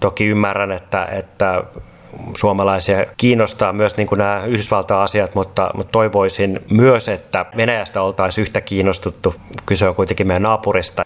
Toki ymmärrän, että, että suomalaisia kiinnostaa myös niin kuin nämä Yhdysvaltain asiat, mutta, mutta toivoisin myös, että Venäjästä oltaisiin yhtä kiinnostuttu. Kyse on kuitenkin meidän naapurista.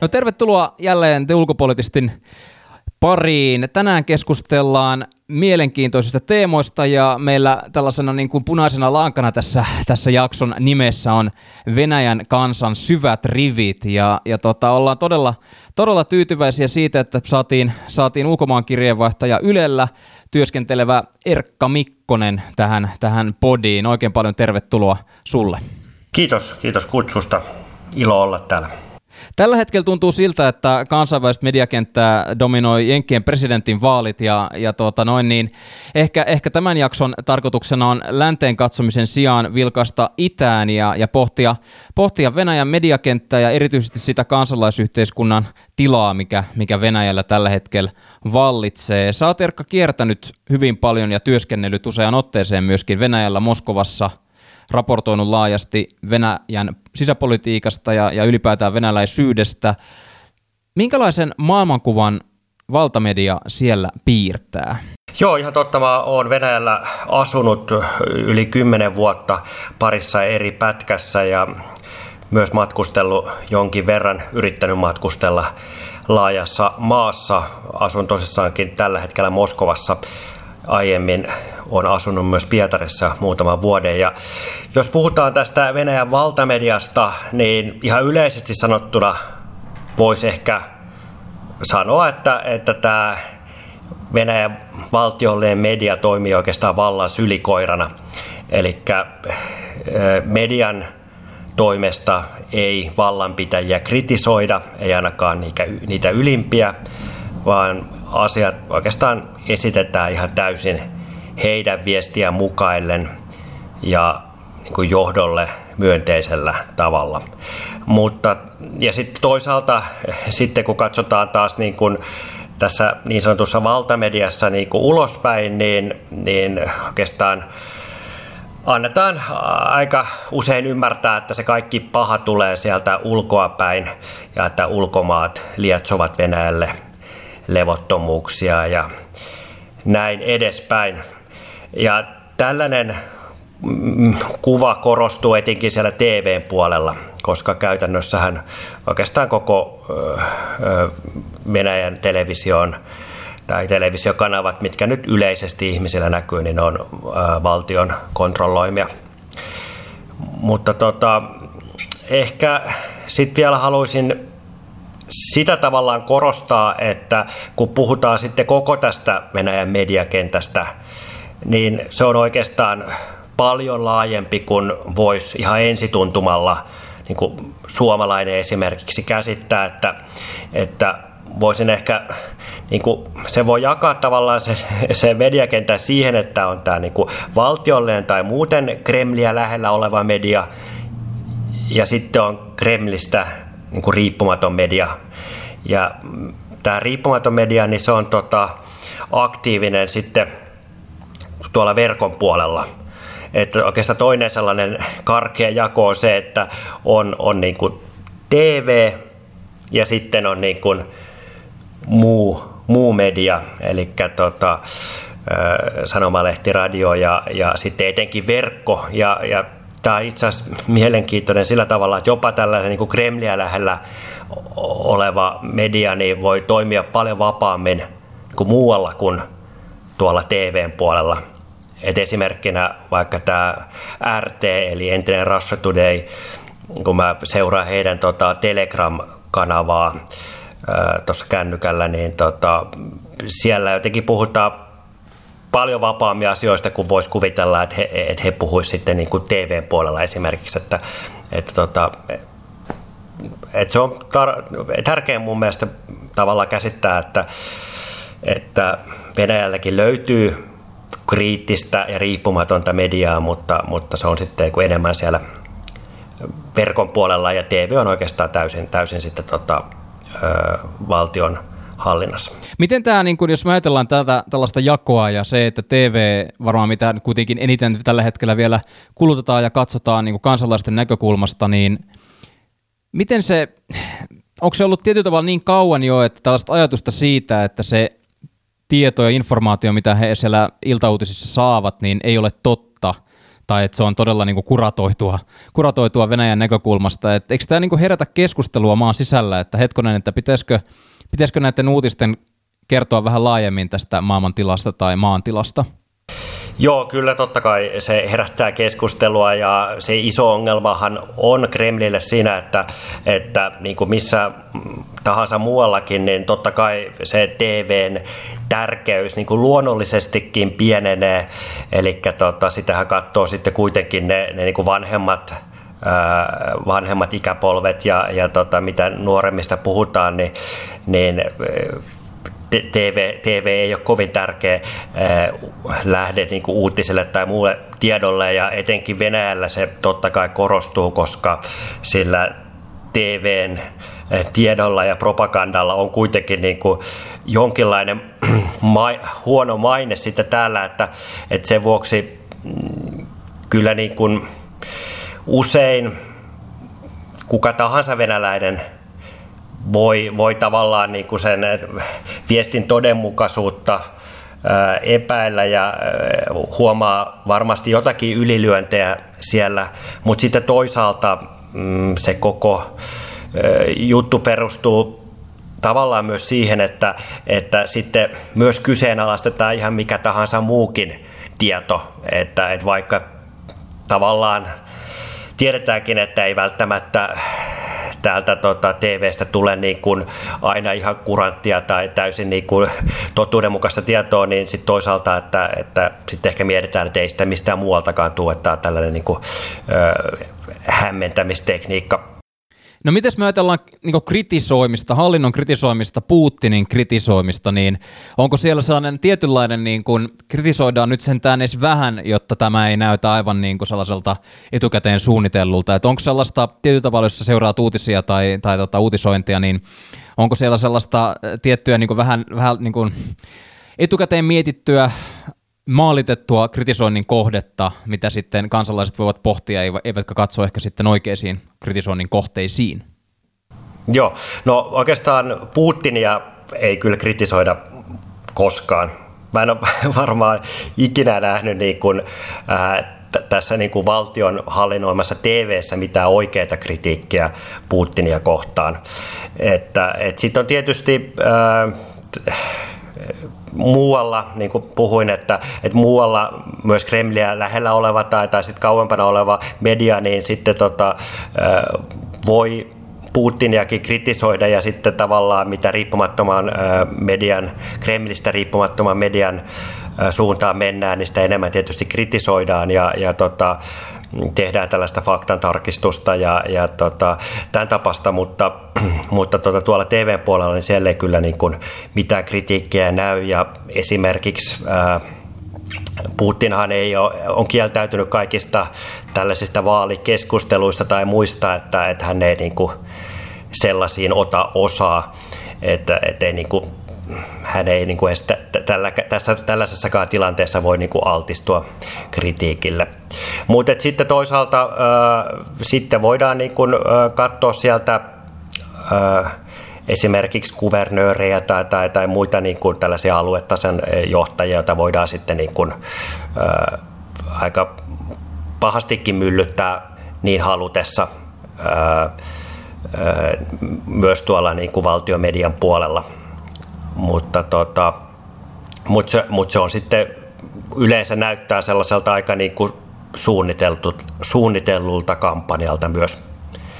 No tervetuloa jälleen te ulkopoliitistin pariin. Tänään keskustellaan mielenkiintoisista teemoista ja meillä tällaisena niin kuin punaisena lankana tässä, tässä jakson nimessä on Venäjän kansan syvät rivit ja, ja tota, ollaan todella, todella tyytyväisiä siitä, että saatiin, saatiin ulkomaan kirjeenvaihtaja Ylellä työskentelevä Erkka Mikkonen tähän, tähän podiin. Oikein paljon tervetuloa sulle. Kiitos, kiitos kutsusta. Ilo olla täällä. Tällä hetkellä tuntuu siltä, että kansainvälistä mediakenttää dominoi Jenkkien presidentin vaalit ja, ja tuota noin niin, ehkä, ehkä tämän jakson tarkoituksena on länteen katsomisen sijaan vilkaista itään ja, ja pohtia, pohtia Venäjän mediakenttää ja erityisesti sitä kansalaisyhteiskunnan tilaa, mikä, mikä Venäjällä tällä hetkellä vallitsee. Sä oot Erkka kiertänyt hyvin paljon ja työskennellyt useaan otteeseen myöskin Venäjällä Moskovassa – raportoinut laajasti Venäjän sisäpolitiikasta ja, ja ylipäätään venäläisyydestä. Minkälaisen maailmankuvan valtamedia siellä piirtää? Joo, ihan totta. Mä oon Venäjällä asunut yli kymmenen vuotta parissa eri pätkässä ja myös matkustellut jonkin verran, yrittänyt matkustella laajassa maassa. Asun tosissaankin tällä hetkellä Moskovassa. Aiemmin on asunut myös Pietarissa muutaman vuoden. Ja jos puhutaan tästä Venäjän valtamediasta, niin ihan yleisesti sanottuna voisi ehkä sanoa, että, että tämä Venäjän valtiollinen media toimii oikeastaan vallan sylikoirana. Eli median toimesta ei vallanpitäjiä kritisoida, ei ainakaan niitä ylimpiä, vaan asiat oikeastaan esitetään ihan täysin heidän viestiä mukaillen ja niin kuin johdolle myönteisellä tavalla. Mutta, ja sitten toisaalta sitten kun katsotaan taas niin kuin tässä niin sanotussa valtamediassa niin kuin ulospäin, niin, niin oikeastaan annetaan aika usein ymmärtää, että se kaikki paha tulee sieltä ulkoapäin ja että ulkomaat lietsovat Venäjälle levottomuuksia ja näin edespäin. Ja tällainen mm, kuva korostuu etenkin siellä TV-puolella, koska käytännössähän oikeastaan koko Venäjän television tai televisiokanavat, mitkä nyt yleisesti ihmisillä näkyy, niin on valtion kontrolloimia. Mutta tota, ehkä sitten vielä haluaisin sitä tavallaan korostaa, että kun puhutaan sitten koko tästä Venäjän mediakentästä, niin se on oikeastaan paljon laajempi kuin voisi ihan ensituntumalla niin kuin suomalainen esimerkiksi käsittää, että, että voisin ehkä, niin kuin, se voi jakaa tavallaan se, se mediakenttä siihen, että on tämä niin kuin valtiollinen tai muuten Kremliä lähellä oleva media, ja sitten on Kremlistä niin kuin riippumaton media. Ja tämä riippumaton media, niin se on tota, aktiivinen sitten tuolla verkon puolella. Että oikeastaan toinen sellainen karkea jako on se, että on, on niin kuin TV ja sitten on niin kuin muu, muu media, eli tota, sanomalehti, radio ja, ja sitten etenkin verkko. Ja, ja tämä on itse asiassa mielenkiintoinen sillä tavalla, että jopa tällainen niin Kremliä lähellä oleva media niin voi toimia paljon vapaammin kuin muualla kuin tuolla TVn puolella. Et esimerkkinä vaikka tämä RT, eli entinen Russia Today, kun mä seuraan heidän tota, Telegram-kanavaa tuossa kännykällä, niin tota, siellä jotenkin puhutaan paljon vapaammin asioista kuin voisi kuvitella, että he, että he puhuisivat sitten niin kuin TV-puolella esimerkiksi. Että, että tota, et se on tar- tärkeä mun mielestä tavallaan käsittää, että, että Venäjälläkin löytyy kriittistä ja riippumatonta mediaa, mutta, mutta se on sitten enemmän siellä verkon puolella ja TV on oikeastaan täysin, täysin sitten tota, ö, valtion hallinnassa. Miten tämä, niin kun, jos me ajatellaan tätä, tällaista jakoa ja se, että TV varmaan mitä kuitenkin eniten tällä hetkellä vielä kulutetaan ja katsotaan niin kansalaisten näkökulmasta, niin miten se, onko se ollut tietyllä tavalla niin kauan jo, että tällaista ajatusta siitä, että se tieto ja informaatio, mitä he siellä iltauutisissa saavat, niin ei ole totta, tai että se on todella niin kuin kuratoitua, kuratoitua Venäjän näkökulmasta. Et eikö tämä niin kuin herätä keskustelua maan sisällä, että hetkonen, että pitäisikö, pitäisikö näiden uutisten kertoa vähän laajemmin tästä maailman tilasta tai maan tilasta? Joo, kyllä totta kai se herättää keskustelua ja se iso ongelmahan on Kremlille siinä, että, että niin kuin missä tahansa muuallakin, niin totta kai se TVn tärkeys niin kuin luonnollisestikin pienenee. Eli tota, sitähän katsoo sitten kuitenkin ne, ne niin kuin vanhemmat vanhemmat ikäpolvet ja, ja tota, mitä nuoremmista puhutaan, niin, niin TV, TV ei ole kovin tärkeä lähde niin kuin uutiselle tai muulle tiedolle. Ja etenkin Venäjällä se totta kai korostuu, koska sillä TVn tiedolla ja propagandalla on kuitenkin niin kuin jonkinlainen huono maine sitten täällä, että, että sen vuoksi mm, kyllä niin kuin usein kuka tahansa venäläinen voi, voi tavallaan niin kuin sen viestin todenmukaisuutta epäillä ja huomaa varmasti jotakin ylilyöntejä siellä, mutta sitten toisaalta mm, se koko juttu perustuu tavallaan myös siihen, että, että sitten myös kyseenalaistetaan ihan mikä tahansa muukin tieto, että, että vaikka tavallaan tiedetäänkin, että ei välttämättä täältä tota, TVstä tule niin kuin aina ihan kuranttia tai täysin niin kuin totuudenmukaista tietoa, niin sitten toisaalta, että, että sitten ehkä mietitään, että ei sitä mistään muualtakaan että tällainen niin kuin, ö, hämmentämistekniikka No miten me ajatellaan niin kritisoimista, hallinnon kritisoimista, Putinin kritisoimista, niin onko siellä sellainen tietynlainen, niin kuin, kritisoidaan nyt sentään edes vähän, jotta tämä ei näytä aivan niin kuin sellaiselta etukäteen suunnitellulta, että onko sellaista tietyllä tavalla, jos seuraa uutisia tai, tai tota, uutisointia, niin onko siellä sellaista tiettyä niin kuin vähän, vähän niin kuin etukäteen mietittyä maalitettua kritisoinnin kohdetta, mitä sitten kansalaiset voivat pohtia, eivätkä katso ehkä sitten oikeisiin kritisoinnin kohteisiin? Joo, no oikeastaan Putinia ei kyllä kritisoida koskaan. Mä en ole varmaan ikinä nähnyt niin kuin, ää, t- tässä niin kuin valtion hallinnoimassa TV-ssä mitään oikeaa kritiikkiä Putinia kohtaan. Että, et sitten on tietysti... Ää, muualla, niin kuin puhuin, että, että muualla myös Kremliä lähellä oleva tai, tai sitten kauempana oleva media, niin sitten tota, voi Putiniakin kritisoida ja sitten tavallaan mitä riippumattoman median, Kremlistä riippumattoman median suuntaan mennään, niin sitä enemmän tietysti kritisoidaan. Ja, ja tota, tehdään tällaista faktan tarkistusta ja, ja tota, tämän tapasta, mutta, mutta tota, tuolla TV-puolella niin siellä ei kyllä niin kuin mitään kritiikkiä näy. Ja esimerkiksi ää, Putinhan ei ole, on kieltäytynyt kaikista tällaisista vaalikeskusteluista tai muista, että, että hän ei niin kuin sellaisiin ota osaa, että, että ei niin kuin hän ei niin kuin edes tällä, tässä, tällaisessakaan tilanteessa voi niin kuin altistua kritiikille. Mutta sitten toisaalta äh, sitten voidaan niin kuin, äh, katsoa sieltä äh, esimerkiksi kuvernöörejä tai, tai, tai muita niin kuin tällaisia aluetason johtajia, joita voidaan sitten niin kuin, äh, aika pahastikin myllyttää niin halutessa äh, äh, myös tuolla niin kuin valtiomedian puolella – mutta tota, mut se, mut se on sitten yleensä näyttää sellaiselta aika niin kuin suunnitellulta kampanjalta myös.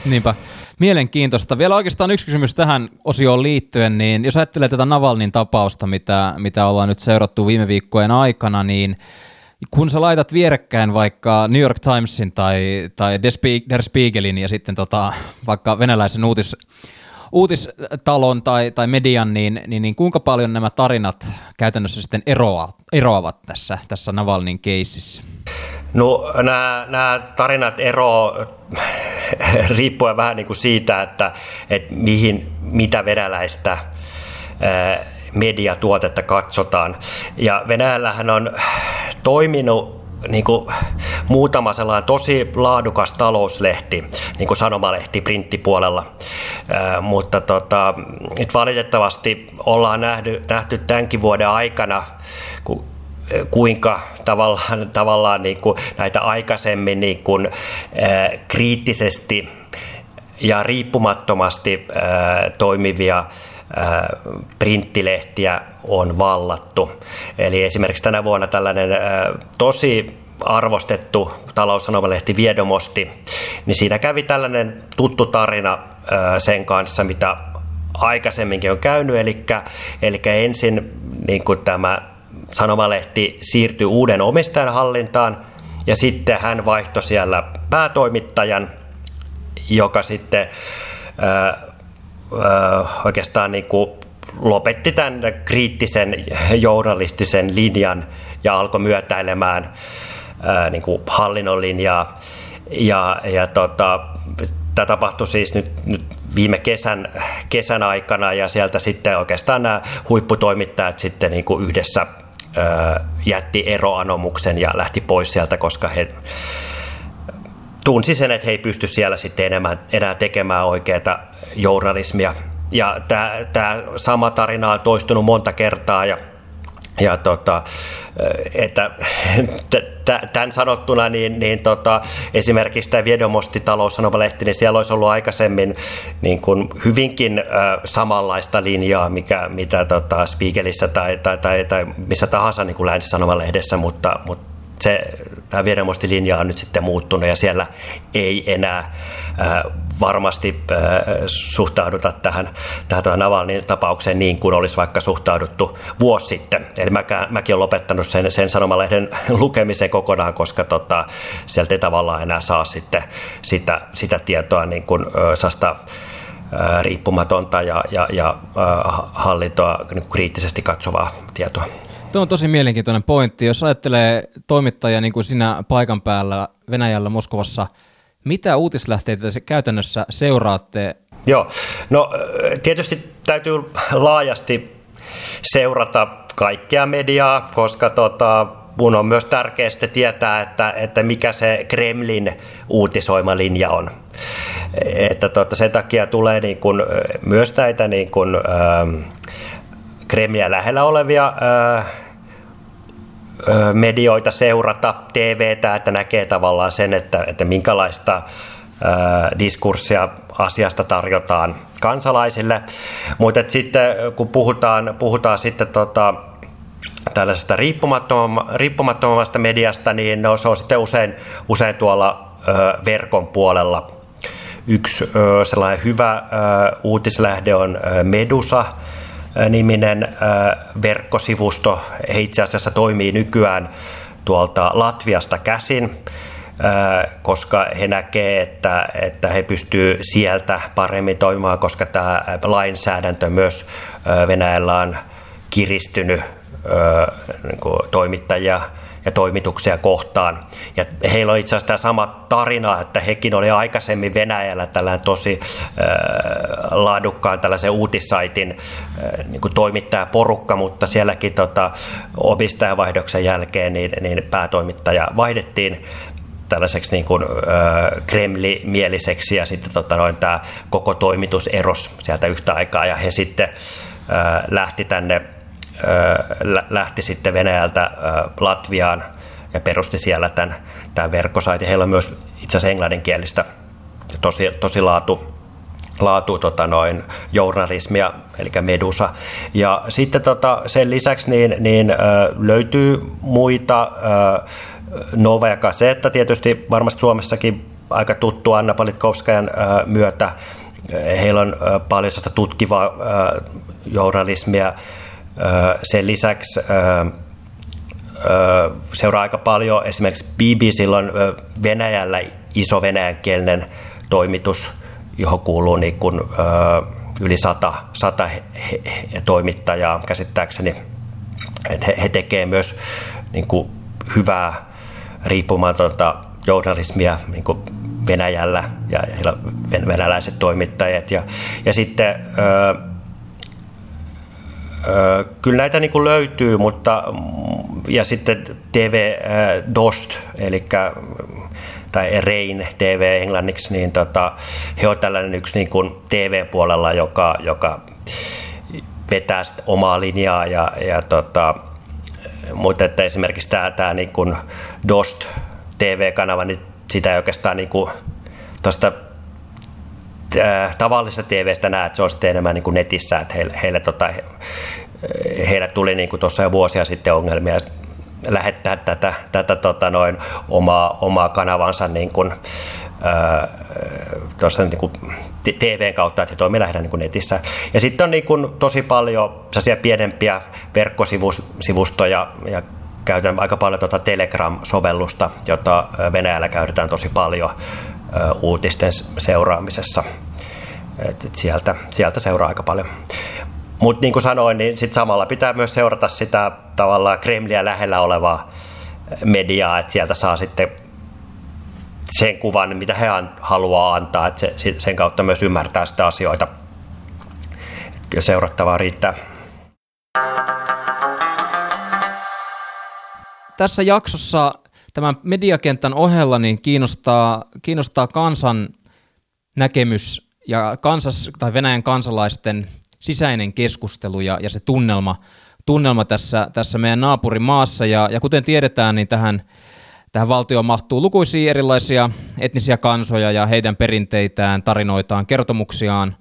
Niinpä. Mielenkiintoista. Vielä oikeastaan yksi kysymys tähän osioon liittyen, niin jos ajattelee tätä Navalnin tapausta, mitä, mitä ollaan nyt seurattu viime viikkojen aikana, niin kun sä laitat vierekkäin vaikka New York Timesin tai, tai Der Spiegelin ja sitten tota, vaikka venäläisen uutis, uutistalon tai, tai median, niin, niin, niin kuinka paljon nämä tarinat käytännössä sitten eroa, eroavat tässä, tässä Navalnin keississä? No nämä, nämä tarinat eroavat riippuen vähän niin kuin siitä, että, että mihin, mitä venäläistä mediatuotetta katsotaan. Ja Venäjällähän on toiminut niin kuin muutama sellainen tosi laadukas talouslehti, niin kuin sanomalehti printtipuolella, Ää, mutta tota, nyt valitettavasti ollaan nähty, nähty tämänkin vuoden aikana, ku, kuinka tavallaan, tavallaan niin kuin näitä aikaisemmin niin kuin, kriittisesti ja riippumattomasti toimivia printtilehtiä on vallattu. Eli esimerkiksi tänä vuonna tällainen tosi arvostettu taloussanomalehti Viedomosti, niin siinä kävi tällainen tuttu tarina sen kanssa, mitä aikaisemminkin on käynyt, eli, eli ensin niin kuin tämä sanomalehti siirtyi uuden omistajan hallintaan, ja sitten hän vaihtoi siellä päätoimittajan, joka sitten oikeastaan niin kuin lopetti tämän kriittisen journalistisen linjan ja alkoi myötäilemään ää, niin kuin hallinnon linjaa. Ja, ja tota, tämä tapahtui siis nyt, nyt viime kesän, kesän aikana ja sieltä sitten oikeastaan nämä huipputoimittajat sitten niin kuin yhdessä ää, jätti eroanomuksen ja lähti pois sieltä, koska he tunsi sen, että he ei pysty siellä sitten enemmän, enää tekemään oikeaa journalismia. Ja tämä sama tarina on toistunut monta kertaa ja ja tota, että tämän sanottuna, niin, niin tota, esimerkiksi tämä Viedomosti talousanomalehti, niin siellä olisi ollut aikaisemmin niin kuin hyvinkin äh, samanlaista linjaa, mikä, mitä tota, Spiegelissä tai, tai, tai, tai missä tahansa niin kuin länsisanomalehdessä, mutta, mutta se, tämä Viedemosti-linja on nyt sitten muuttunut ja siellä ei enää äh, varmasti äh, suhtauduta tähän, tähän tuohon Navalnin tapaukseen niin kuin olisi vaikka suhtauduttu vuosi sitten. Eli mäkään, mäkin olen lopettanut sen, sen sanomalehden lukemisen kokonaan, koska tota, sieltä ei tavallaan enää saa sitten sitä, sitä tietoa niin kuin, sasta riippumatonta ja, ja, ja hallintoa niin kriittisesti katsovaa tietoa. Tuo on tosi mielenkiintoinen pointti. Jos ajattelee toimittajia niin kuin sinä paikan päällä Venäjällä Moskovassa, mitä uutislähteitä te käytännössä seuraatte? Joo, no tietysti täytyy laajasti seurata kaikkea mediaa, koska tota, mun on myös tärkeää tietää, että, että mikä se Kremlin uutisoima linja on. Että tota, sen takia tulee niin kun, myös näitä niin kun, ähm, Kremliä lähellä olevia medioita seurata, TVtä, että näkee tavallaan sen, että, että minkälaista diskurssia asiasta tarjotaan kansalaisille. Mutta sitten kun puhutaan, puhutaan sitten tota, tällaisesta riippumattomasta mediasta, niin no, se on sitten usein, usein tuolla verkon puolella. Yksi sellainen hyvä ö, uutislähde on Medusa, niminen verkkosivusto. He itse asiassa toimii nykyään tuolta Latviasta käsin, koska he näkee, että, että he pystyvät sieltä paremmin toimimaan, koska tämä lainsäädäntö myös Venäjällä on kiristynyt niin toimittajia ja toimituksia kohtaan. Ja heillä on itse asiassa tämä sama tarina, että hekin oli aikaisemmin Venäjällä tällainen tosi äh, laadukkaan tällaisen uutissaitin äh, niin kuin toimittajaporukka, mutta sielläkin tota, omistajavaihdoksen jälkeen niin, niin päätoimittaja vaihdettiin tällaiseksi niin kuin, äh, Kremli-mieliseksi ja sitten tota, noin, tämä koko toimitus eros sieltä yhtä aikaa ja he sitten äh, lähti tänne lähti sitten Venäjältä Latviaan ja perusti siellä tämän, tämän verkkosaitin. Heillä on myös itse asiassa englanninkielistä tosi, tosi laatu, laatu tota noin, journalismia, eli Medusa. Ja sitten tota, sen lisäksi niin, niin, löytyy muita Nova ja Kasetta, tietysti varmasti Suomessakin aika tuttu Anna Politkovskajan myötä. Heillä on paljon tutkivaa journalismia, sen lisäksi seuraa aika paljon. Esimerkiksi BBC on Venäjällä iso venäjänkielinen toimitus, johon kuuluu niin kuin, yli sata, sata toimittajaa käsittääkseni. Et he, he tekevät myös niin kuin, hyvää riippumatonta journalismia niin kuin Venäjällä ja heillä venäläiset toimittajat. Ja, ja sitten kyllä näitä niin kuin löytyy, mutta ja sitten TV Dost, eli tai Rein TV englanniksi, niin tota, he on tällainen yksi niin kuin TV-puolella, joka, joka vetää omaa linjaa ja, ja tota, mutta että esimerkiksi tämä, tämä niin kuin Dost TV-kanava, niin sitä ei oikeastaan niin kuin tuosta äh, tavallisesta TVstä näe, että se on sitten enemmän niin kuin netissä, että heille, heille, tota, heille tuli niin kuin tuossa jo vuosia sitten ongelmia lähettää tätä, tätä tota noin, omaa, omaa kanavansa niin kuin, ää, tuossa niin kuin TVn kautta, että toimii lähinnä niin kuin netissä. Ja sitten on niin kuin tosi paljon pienempiä verkkosivustoja ja käytän aika paljon tuota Telegram-sovellusta, jota Venäjällä käytetään tosi paljon uutisten seuraamisessa. Et sieltä, sieltä seuraa aika paljon. Mutta niin kuin sanoin, niin sit samalla pitää myös seurata sitä tavallaan Kremliä lähellä olevaa mediaa, että sieltä saa sitten sen kuvan, mitä he haluaa antaa, että se, sen kautta myös ymmärtää sitä asioita. Kyllä seurattavaa riittää. Tässä jaksossa tämän mediakentän ohella niin kiinnostaa, kiinnostaa kansan näkemys ja kansas, tai Venäjän kansalaisten sisäinen keskustelu ja, ja se tunnelma, tunnelma tässä, tässä meidän naapurimaassa. Ja, ja kuten tiedetään, niin tähän, tähän valtioon mahtuu lukuisia erilaisia etnisiä kansoja ja heidän perinteitään, tarinoitaan, kertomuksiaan.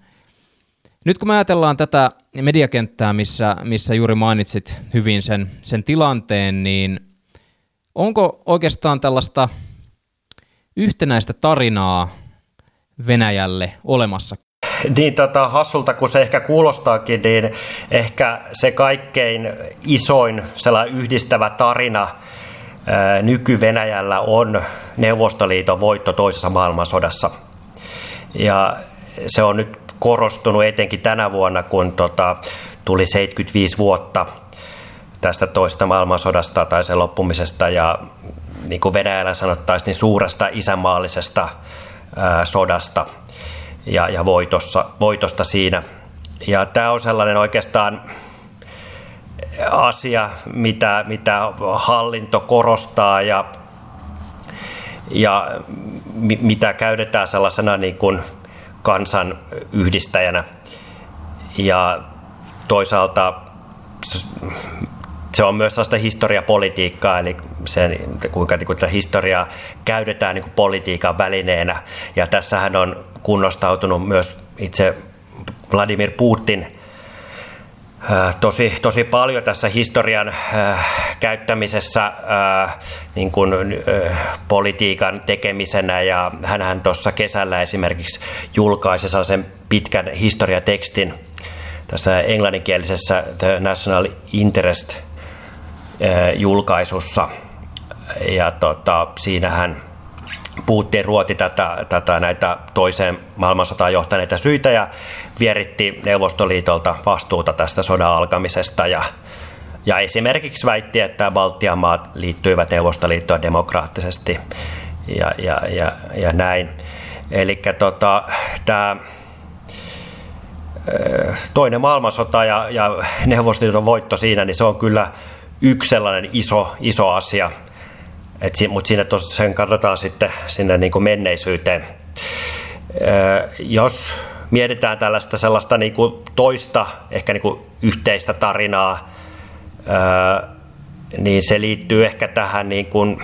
Nyt kun me ajatellaan tätä mediakenttää, missä, missä juuri mainitsit hyvin sen, sen tilanteen, niin onko oikeastaan tällaista yhtenäistä tarinaa Venäjälle olemassa? Niin tota, hassulta kuin se ehkä kuulostaakin, niin ehkä se kaikkein isoin sellainen yhdistävä tarina nyky-Venäjällä on Neuvostoliiton voitto toisessa maailmansodassa. Ja se on nyt korostunut etenkin tänä vuonna, kun tota, tuli 75 vuotta tästä toista maailmansodasta tai sen loppumisesta ja niin kuin Venäjällä sanottaisiin, niin suuresta isänmaallisesta ää, sodasta – ja, ja voitossa, voitosta siinä. Ja tämä on sellainen oikeastaan asia, mitä, mitä hallinto korostaa ja, ja mi, mitä käytetään sellaisena niin kuin kansan yhdistäjänä. Ja toisaalta se on myös sellaista historiapolitiikkaa, eli se, kuinka niin kuin historiaa käytetään niin kuin politiikan välineenä. Ja tässähän on kunnostautunut myös itse Vladimir Putin tosi, tosi paljon tässä historian äh, käyttämisessä äh, niin kuin, äh, politiikan tekemisenä ja hän tuossa kesällä esimerkiksi julkaisi sellaisen pitkän historiatekstin tässä englanninkielisessä The National Interest julkaisussa. Ja tota, siinähän Putin ruoti tätä, tätä näitä toiseen maailmansotaan johtaneita syitä ja vieritti Neuvostoliitolta vastuuta tästä sodan alkamisesta ja, ja esimerkiksi väitti, että Baltian maat liittyivät Neuvostoliittoon demokraattisesti ja, ja, ja, ja näin. Eli tota, tämä toinen maailmansota ja, ja Neuvostoliiton voitto siinä, niin se on kyllä yksi sellainen iso, iso asia, mutta siinä tosiaan katsotaan sitten sinne niin kuin menneisyyteen. Jos mietitään tällaista sellaista niin kuin toista, ehkä niin kuin yhteistä tarinaa, niin se liittyy ehkä tähän niin kuin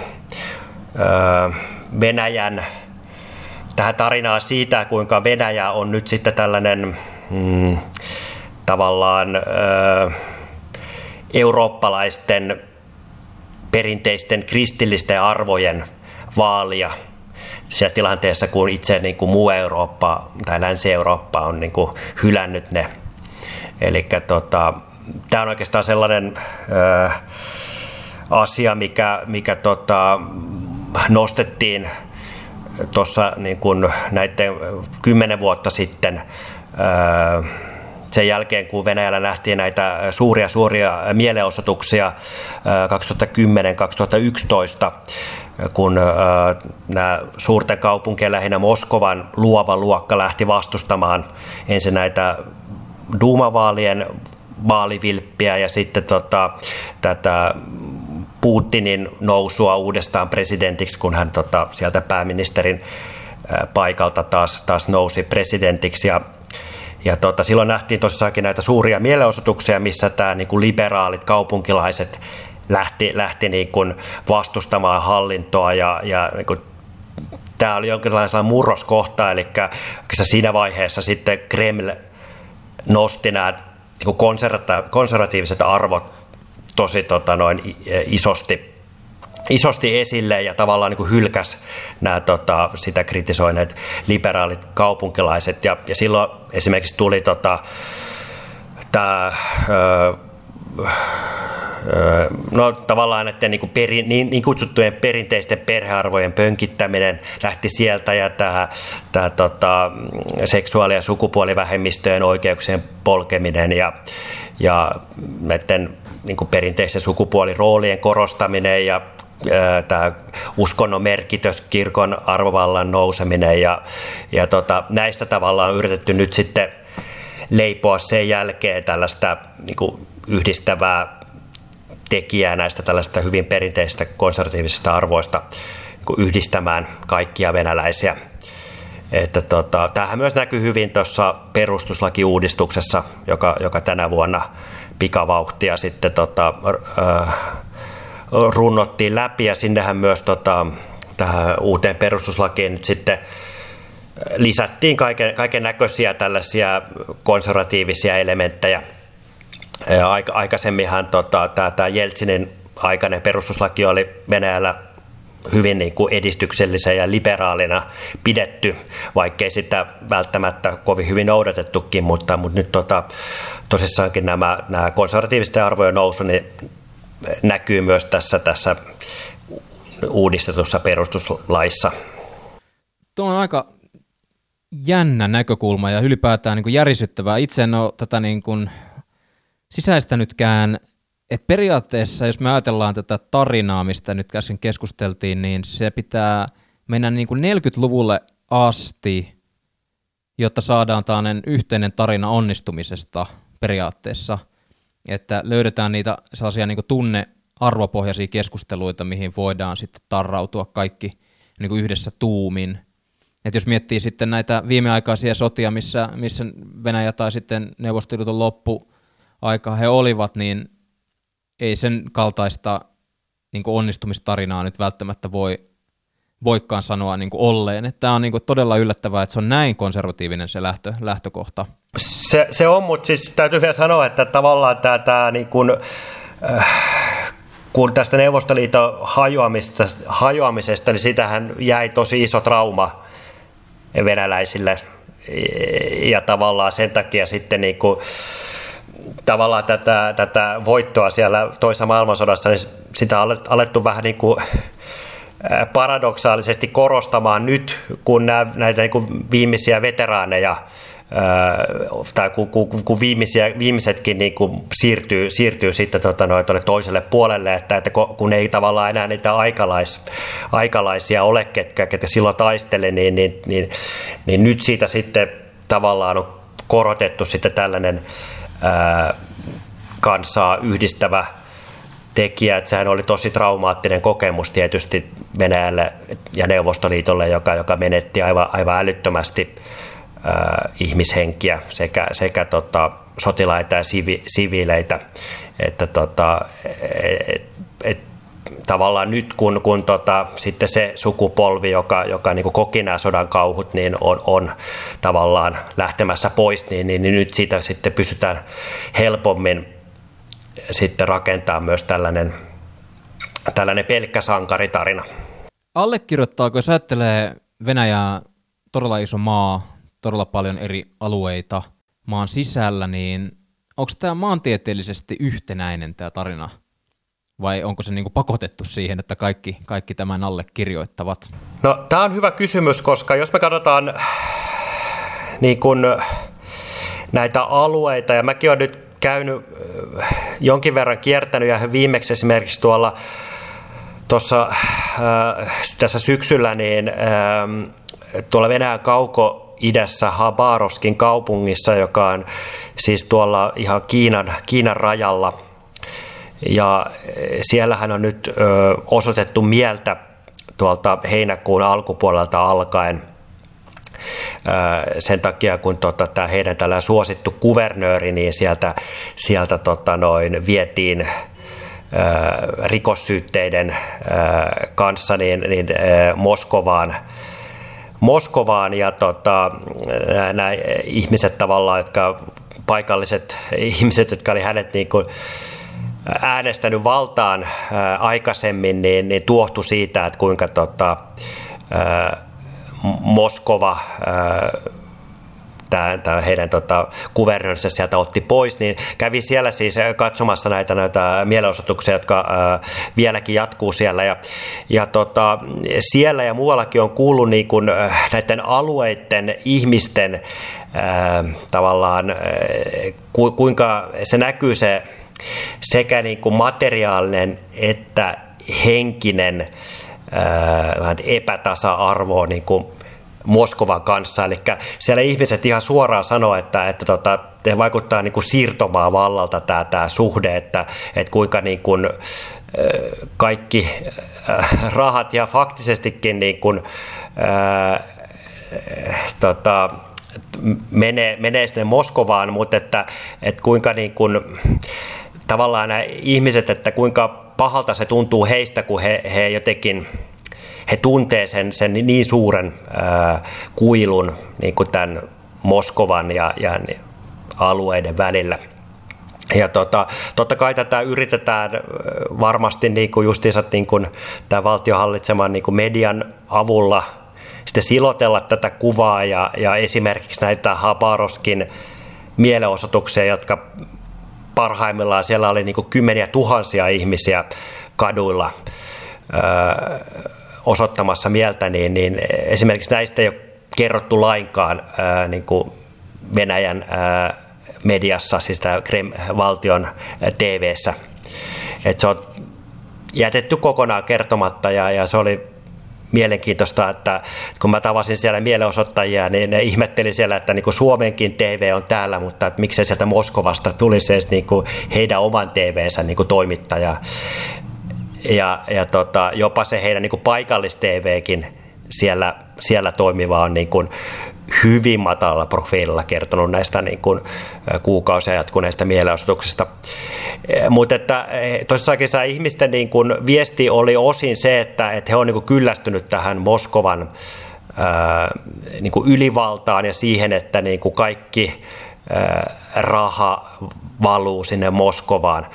Venäjän tähän tarinaan siitä, kuinka Venäjä on nyt sitten tällainen mm, tavallaan eurooppalaisten perinteisten kristillisten arvojen vaalia siellä tilanteessa, kun itse niin kuin muu Eurooppa tai Länsi-Eurooppa on niin kuin hylännyt ne. Eli tota, tämä on oikeastaan sellainen ö, asia, mikä, mikä tota, nostettiin tuossa niin näiden kymmenen vuotta sitten sen jälkeen, kun Venäjällä nähtiin näitä suuria suuria mielenosoituksia 2010-2011, kun nämä suurten kaupunkien lähinnä Moskovan luova luokka lähti vastustamaan ensin näitä Duumavaalien vaalivilppiä ja sitten tota, tätä Putinin nousua uudestaan presidentiksi, kun hän tota, sieltä pääministerin paikalta taas, taas nousi presidentiksi. Ja, ja tota, silloin nähtiin tosiaankin näitä suuria mielenosoituksia, missä tämä niin kuin liberaalit kaupunkilaiset lähti, lähti niin kuin vastustamaan hallintoa ja, ja niin kuin tämä oli jonkinlainen murroskohta, eli siinä vaiheessa sitten Kreml nosti nämä niin konservatiiviset arvot tosi tota, noin isosti, isosti esille ja tavallaan niin kuin hylkäs nämä tota, sitä kritisoineet liberaalit kaupunkilaiset. Ja, ja silloin esimerkiksi tuli tota, tämä no tavallaan että niin, peri, niin, niin kutsuttujen perinteisten perhearvojen pönkittäminen lähti sieltä ja tämä, tämä tota, seksuaali- ja sukupuolivähemmistöjen oikeuksien polkeminen ja, ja näiden niin perinteisten sukupuoliroolien korostaminen ja tämä uskonnon merkitys, kirkon arvovallan nouseminen ja, ja tota, näistä tavallaan on yritetty nyt sitten leipoa sen jälkeen tällaista niin yhdistävää tekijää näistä tällaista hyvin perinteisistä konservatiivisista arvoista niin yhdistämään kaikkia venäläisiä. Että tota, tämähän myös näkyy hyvin tuossa perustuslakiuudistuksessa, joka, joka tänä vuonna pikavauhtia sitten tota, äh, runnottiin läpi ja sinnehän myös tota, tähän uuteen perustuslakiin nyt sitten lisättiin kaiken, kaiken näköisiä tällaisia konservatiivisia elementtejä – aikaisemminhan tota, tämä Jeltsinin aikainen perustuslaki oli Venäjällä hyvin niin kuin edistyksellisen ja liberaalina pidetty, vaikkei sitä välttämättä kovin hyvin noudatettukin, mutta, mutta nyt tota, tosissaankin nämä, nämä konservatiivisten arvojen nousu niin näkyy myös tässä, tässä uudistetussa perustuslaissa. Tuo on aika jännä näkökulma ja ylipäätään niin kuin järisyttävää. Itse en ole tätä niin kuin sisäistänytkään, että periaatteessa, jos me ajatellaan tätä tarinaa, mistä nyt käsin keskusteltiin, niin se pitää mennä niin kuin 40-luvulle asti, jotta saadaan tällainen yhteinen tarina onnistumisesta periaatteessa, että löydetään niitä sellaisia niin tunne arvopohjaisia keskusteluita, mihin voidaan sitten tarrautua kaikki niin kuin yhdessä tuumin. Et jos miettii sitten näitä viimeaikaisia sotia, missä, missä Venäjä tai sitten Neuvostoliiton loppu aikaa he olivat, niin ei sen kaltaista niin onnistumistarinaa nyt välttämättä voi voikaan sanoa niin kuin olleen. Että tämä on niin kuin todella yllättävää, että se on näin konservatiivinen se lähtö, lähtökohta. Se, se on, mutta siis täytyy vielä sanoa, että tavallaan tämä, tämä niin kuin, äh, kun tästä Neuvostoliiton hajoamisesta, hajoamisesta, niin sitähän jäi tosi iso trauma venäläisille ja tavallaan sen takia sitten niin kuin, tavallaan tätä, tätä voittoa siellä toisessa maailmansodassa, niin sitä on alettu vähän niin kuin paradoksaalisesti korostamaan nyt, kun näitä niin kuin viimeisiä veteraaneja tai kun, viimeisetkin niin kuin siirtyy, siirtyy sitten tota noin, toiselle puolelle, että, että kun ei tavallaan enää niitä aikalais, aikalaisia ole, ketkä, ketkä silloin taistele, niin, niin, niin, niin nyt siitä sitten tavallaan on korotettu sitten tällainen kansaa yhdistävä tekijä. Että sehän oli tosi traumaattinen kokemus tietysti Venäjälle ja Neuvostoliitolle, joka, joka menetti aivan, aivan älyttömästi ää, ihmishenkiä sekä, sekä tota, sotilaita ja sivi, siviileitä. Että tota, et, et, tavallaan nyt kun, kun tota, sitten se sukupolvi, joka, joka niin kuin koki nämä sodan kauhut, niin on, on tavallaan lähtemässä pois, niin, niin, niin nyt siitä sitten pystytään helpommin sitten rakentaa myös tällainen, tällainen pelkkä sankaritarina. Allekirjoittaako, jos ajattelee Venäjää todella iso maa, todella paljon eri alueita maan sisällä, niin onko tämä maantieteellisesti yhtenäinen tämä tarina? vai onko se niin kuin pakotettu siihen, että kaikki, kaikki tämän alle kirjoittavat? No, tämä on hyvä kysymys, koska jos me katsotaan niin kun, näitä alueita, ja mäkin olen nyt käynyt äh, jonkin verran kiertänyt, ja viimeksi esimerkiksi tuolla tuossa äh, tässä syksyllä, niin äh, tuolla Venäjän kauko idässä Habarovskin kaupungissa, joka on siis tuolla ihan Kiinan, Kiinan rajalla. Ja siellähän on nyt osoitettu mieltä tuolta heinäkuun alkupuolelta alkaen sen takia, kun tota, tämä heidän tällä suosittu kuvernööri, niin sieltä, sieltä tota, noin, vietiin rikossyytteiden kanssa niin, niin Moskovaan. Moskovaan ja tota, nämä ihmiset tavallaan, jotka paikalliset ihmiset, jotka oli hänet niin kuin äänestänyt valtaan ää, aikaisemmin, niin, niin tuohtu siitä, että kuinka tota, ää, Moskova ää, tämä, heidän tota, kuvernöörinsä sieltä otti pois, niin kävi siellä siis katsomassa näitä, näitä mielenosoituksia, jotka ää, vieläkin jatkuu siellä. Ja, ja tota, siellä ja muuallakin on kuullut niin kuin, näiden alueiden ihmisten ää, tavallaan, ku, kuinka se näkyy se sekä niin kuin materiaalinen että henkinen ää, epätasa-arvo niin kuin Moskovan kanssa. Eli siellä ihmiset ihan suoraan sanoo, että, että tota, vaikuttaa niin kuin siirtomaa vallalta tämä, tämä suhde, että, että kuinka niin kuin, kaikki rahat ja faktisestikin niin kuin, ää, tota, menee, menee sinne Moskovaan, mutta että, että kuinka niin kuin, tavallaan nämä ihmiset, että kuinka pahalta se tuntuu heistä, kun he, he jotenkin he tuntee sen, sen niin suuren ää, kuilun niin kuin tämän Moskovan ja, ja alueiden välillä. Ja tota, totta kai tätä yritetään varmasti niin kuin justiinsa niin kuin tämän valtiohallitseman niin kuin median avulla sitten silotella tätä kuvaa ja, ja esimerkiksi näitä Habaroskin mielenosoituksia, jotka parhaimmillaan siellä oli niin kuin kymmeniä tuhansia ihmisiä kaduilla osoittamassa mieltä, niin, niin esimerkiksi näistä ei ole kerrottu lainkaan ää, niin kuin Venäjän mediassa, siis tämä Krem, valtion TV-ssä. Et se on jätetty kokonaan kertomatta ja, ja se oli mielenkiintoista, että kun mä tavasin siellä mielenosoittajia, niin ne ihmetteli siellä, että niin kuin Suomenkin TV on täällä, mutta että miksei sieltä Moskovasta tulisi edes niin kuin heidän oman TV-nsä niin kuin toimittaja. Ja, ja tota, jopa se heidän niin paikallis-TVkin siellä, siellä toimiva on niin kuin hyvin matalalla profiililla kertonut näistä niin kuin kuukausia jatkuneista mielenosoituksista. Mutta että tosissakin se ihmisten niin kuin viesti oli osin se, että, että he on niin kuin kyllästynyt tähän Moskovan ää, niin kuin ylivaltaan ja siihen, että niin kuin kaikki ää, raha valuu sinne Moskovaan.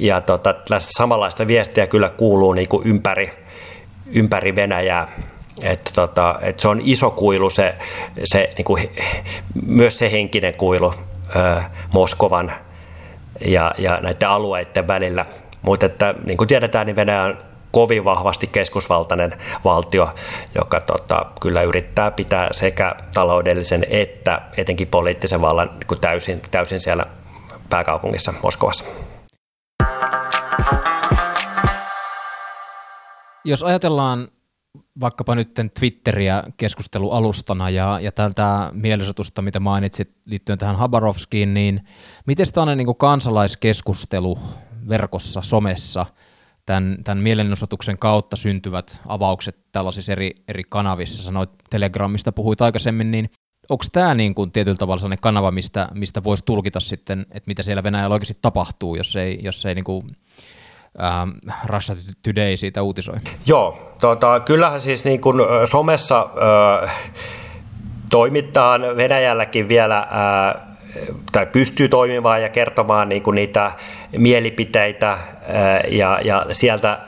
Ja tota, samanlaista viestiä kyllä kuuluu niin kuin ympäri, ympäri Venäjää. Että, tota, että se on iso kuilu, se, se, niin kuin, myös se henkinen kuilu ää, Moskovan ja, ja näiden alueiden välillä. Mutta että, niin kuin tiedetään, niin Venäjä on kovin vahvasti keskusvaltainen valtio, joka tota, kyllä yrittää pitää sekä taloudellisen että etenkin poliittisen vallan niin täysin, täysin siellä pääkaupungissa Moskovassa. Jos ajatellaan vaikkapa nyt Twitteriä keskustelualustana ja, ja tältä mielenosoitusta, mitä mainitsit liittyen tähän Habarovskiin, niin miten tällainen niin kansalaiskeskustelu verkossa, somessa, tämän, tämän mielenosoituksen kautta syntyvät avaukset tällaisissa eri, eri kanavissa, sanoit Telegramista, puhuit aikaisemmin, niin onko tämä niin kuin tietyllä tavalla sellainen kanava, mistä, mistä voisi tulkita sitten, että mitä siellä Venäjällä oikeasti tapahtuu, jos ei, jos ei niin kuin, ähm, Russia Today siitä uutisoi? Joo, tota, kyllähän siis niin kuin somessa äh, toimitaan Venäjälläkin vielä äh, tai pystyy toimimaan ja kertomaan niin kuin niitä mielipiteitä ja, ja sieltä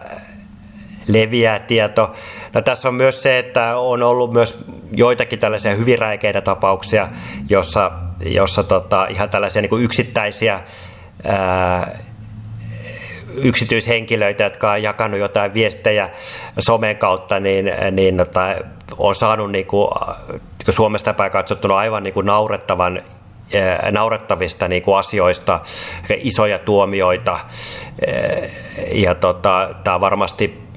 leviää tieto. No, tässä on myös se, että on ollut myös joitakin tällaisia hyvin räikeitä tapauksia, jossa, jossa tota, ihan tällaisia niin kuin yksittäisiä ää, yksityishenkilöitä, jotka on jakanut jotain viestejä somen kautta, niin, niin tota, on saanut niin kuin, Suomesta päin katsottuna aivan niin kuin naurettavan naurettavista niin kuin asioista, isoja tuomioita. Ja tota, tämä varmasti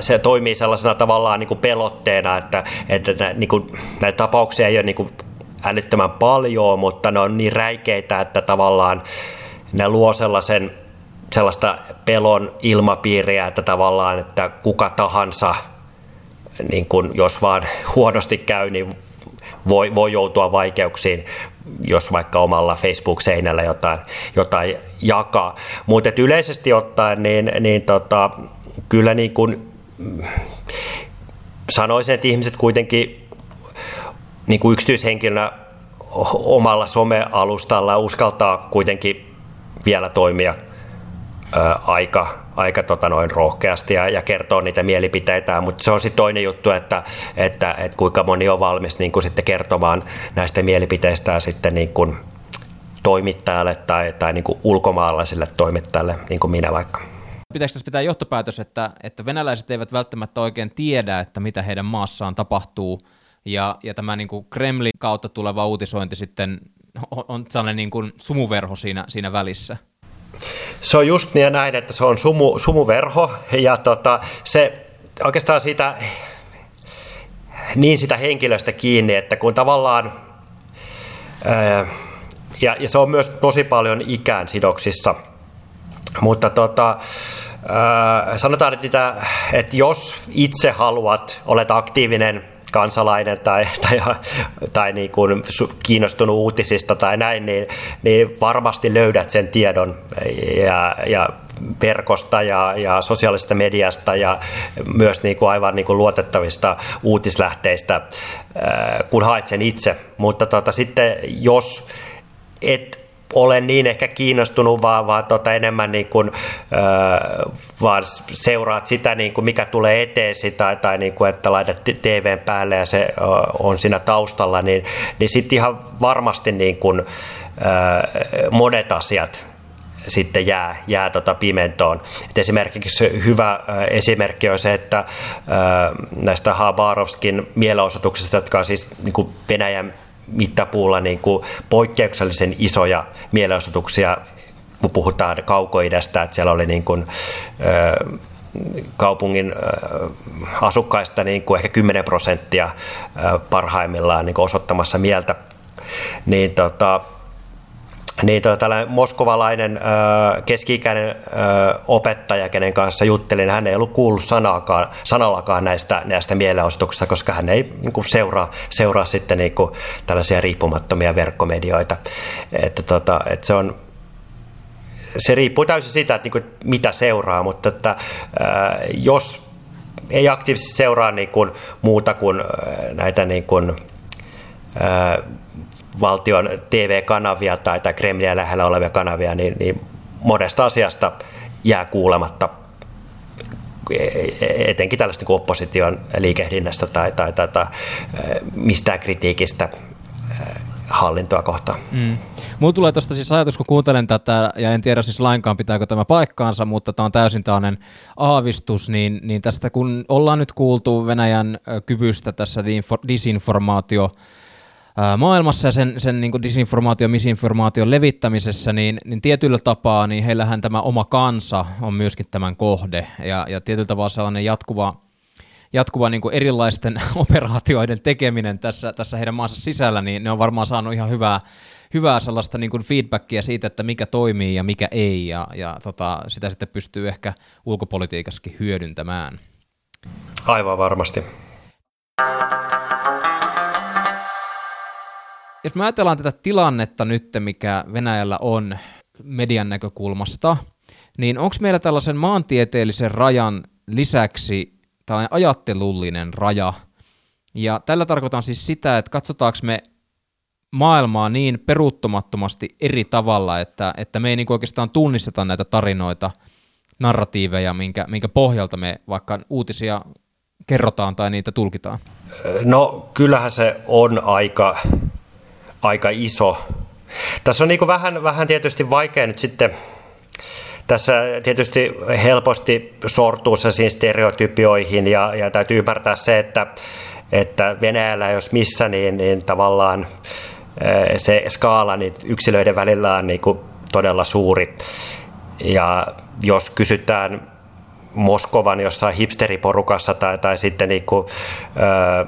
se toimii sellaisena tavallaan niin kuin pelotteena, että, että niin kuin, näitä tapauksia ei ole niin kuin älyttömän paljon, mutta ne on niin räikeitä, että tavallaan ne luo sellaisen, sellaista pelon ilmapiiriä, että tavallaan, että kuka tahansa, niin kun, jos vaan huonosti käy, niin voi, voi joutua vaikeuksiin, jos vaikka omalla Facebook-seinällä jotain, jotain jakaa. Mutta yleisesti ottaen, niin, niin tota, kyllä niin kun, sanoisin, että ihmiset kuitenkin niin kuin yksityishenkilönä omalla somealustalla uskaltaa kuitenkin vielä toimia ää, aika, aika tota noin rohkeasti ja, ja kertoo niitä mielipiteitä, mutta se on sitten toinen juttu, että, että, että kuinka moni on valmis niin kuin sitten kertomaan näistä mielipiteistä sitten niin kuin toimittajalle tai, tai niin kuin ulkomaalaisille toimittajalle, niin kuin minä vaikka. Pitäisikö tässä pitää johtopäätös, että, että venäläiset eivät välttämättä oikein tiedä, että mitä heidän maassaan tapahtuu, ja, ja tämä niin kuin Kremlin kautta tuleva uutisointi sitten on, on sellainen niin kuin sumuverho siinä, siinä välissä? Se on just niin näin, että se on sumu, sumuverho ja tota, se oikeastaan siitä niin sitä henkilöstä kiinni, että kun tavallaan ää, ja, ja se on myös tosi paljon ikään sidoksissa, mutta tota, ää, sanotaan, että, että jos itse haluat, olet aktiivinen kansalainen tai, tai, tai niin kuin kiinnostunut uutisista tai näin, niin, niin varmasti löydät sen tiedon ja, ja verkosta ja, ja sosiaalisesta mediasta ja myös niin kuin aivan niin kuin luotettavista uutislähteistä, kun haet sen itse. Mutta tota, sitten jos et ole niin ehkä kiinnostunut, vaan, vaan tota enemmän niin kuin, äh, vaan seuraat sitä, niin kuin mikä tulee eteesi tai, tai niin kuin, että laitat TVn päälle ja se on siinä taustalla, niin, niin sitten ihan varmasti niin kuin, äh, monet asiat sitten jää, jää tota pimentoon. Et esimerkiksi hyvä esimerkki on se, että näistä Habarovskin mielenosoituksista, jotka on siis niin kuin Venäjän mittapuulla niin kuin poikkeuksellisen isoja mielenosoituksia, kun puhutaan kaukoidästä, että siellä oli niin kuin, ö, kaupungin asukkaista niin kuin ehkä 10 prosenttia parhaimmillaan niin kuin osoittamassa mieltä. Niin tota, niin tota, tällainen moskovalainen keski-ikäinen opettaja, kenen kanssa juttelin, hän ei ollut kuullut sanakaan, sanallakaan näistä, näistä mielenosoituksista, koska hän ei niin kuin seuraa, seuraa sitten niin kuin tällaisia riippumattomia verkkomedioita. Että, tota, että se on, se riippuu täysin siitä, että, niin kuin, mitä seuraa, mutta että, ää, jos ei aktiivisesti seuraa niin kuin, muuta kuin näitä niin kuin, ää, valtion TV-kanavia tai, tai lähellä olevia kanavia, niin, niin monesta asiasta jää kuulematta etenkin tällaista niin opposition liikehdinnästä tai, tai, tai, tai mistään kritiikistä hallintoa kohtaan. Mm. Mulla tulee tuosta siis ajatus, kun kuuntelen tätä, ja en tiedä siis lainkaan pitääkö tämä paikkaansa, mutta tämä on täysin tällainen aavistus, niin, niin tästä kun ollaan nyt kuultu Venäjän kyvystä tässä disinformaatio maailmassa ja sen, sen niin disinformaation, misinformaation levittämisessä, niin, niin tietyllä tapaa niin heillähän tämä oma kansa on myöskin tämän kohde ja, ja tietyllä tavalla sellainen jatkuva, jatkuva niin kuin erilaisten operaatioiden tekeminen tässä, tässä heidän maansa sisällä, niin ne on varmaan saanut ihan hyvää, hyvää sellaista niin kuin feedbackia siitä, että mikä toimii ja mikä ei, ja, ja tota, sitä sitten pystyy ehkä ulkopolitiikassakin hyödyntämään. Aivan varmasti. Jos me ajatellaan tätä tilannetta nyt, mikä Venäjällä on median näkökulmasta, niin onko meillä tällaisen maantieteellisen rajan lisäksi tällainen ajattelullinen raja? Ja tällä tarkoitan siis sitä, että katsotaanko me maailmaa niin peruuttamattomasti eri tavalla, että, että me ei niin oikeastaan tunnisteta näitä tarinoita, narratiiveja, minkä, minkä pohjalta me vaikka uutisia kerrotaan tai niitä tulkitaan? No kyllähän se on aika aika iso. Tässä on niin kuin vähän, vähän tietysti vaikea nyt sitten tässä tietysti helposti sortuu sellaisiin stereotypioihin ja, ja täytyy ymmärtää se, että, että Venäjällä jos missä, niin, niin tavallaan se skaala niin yksilöiden välillä on niin kuin todella suuri. Ja jos kysytään Moskovan jossain hipsteriporukassa tai, tai sitten niin kuin, äh,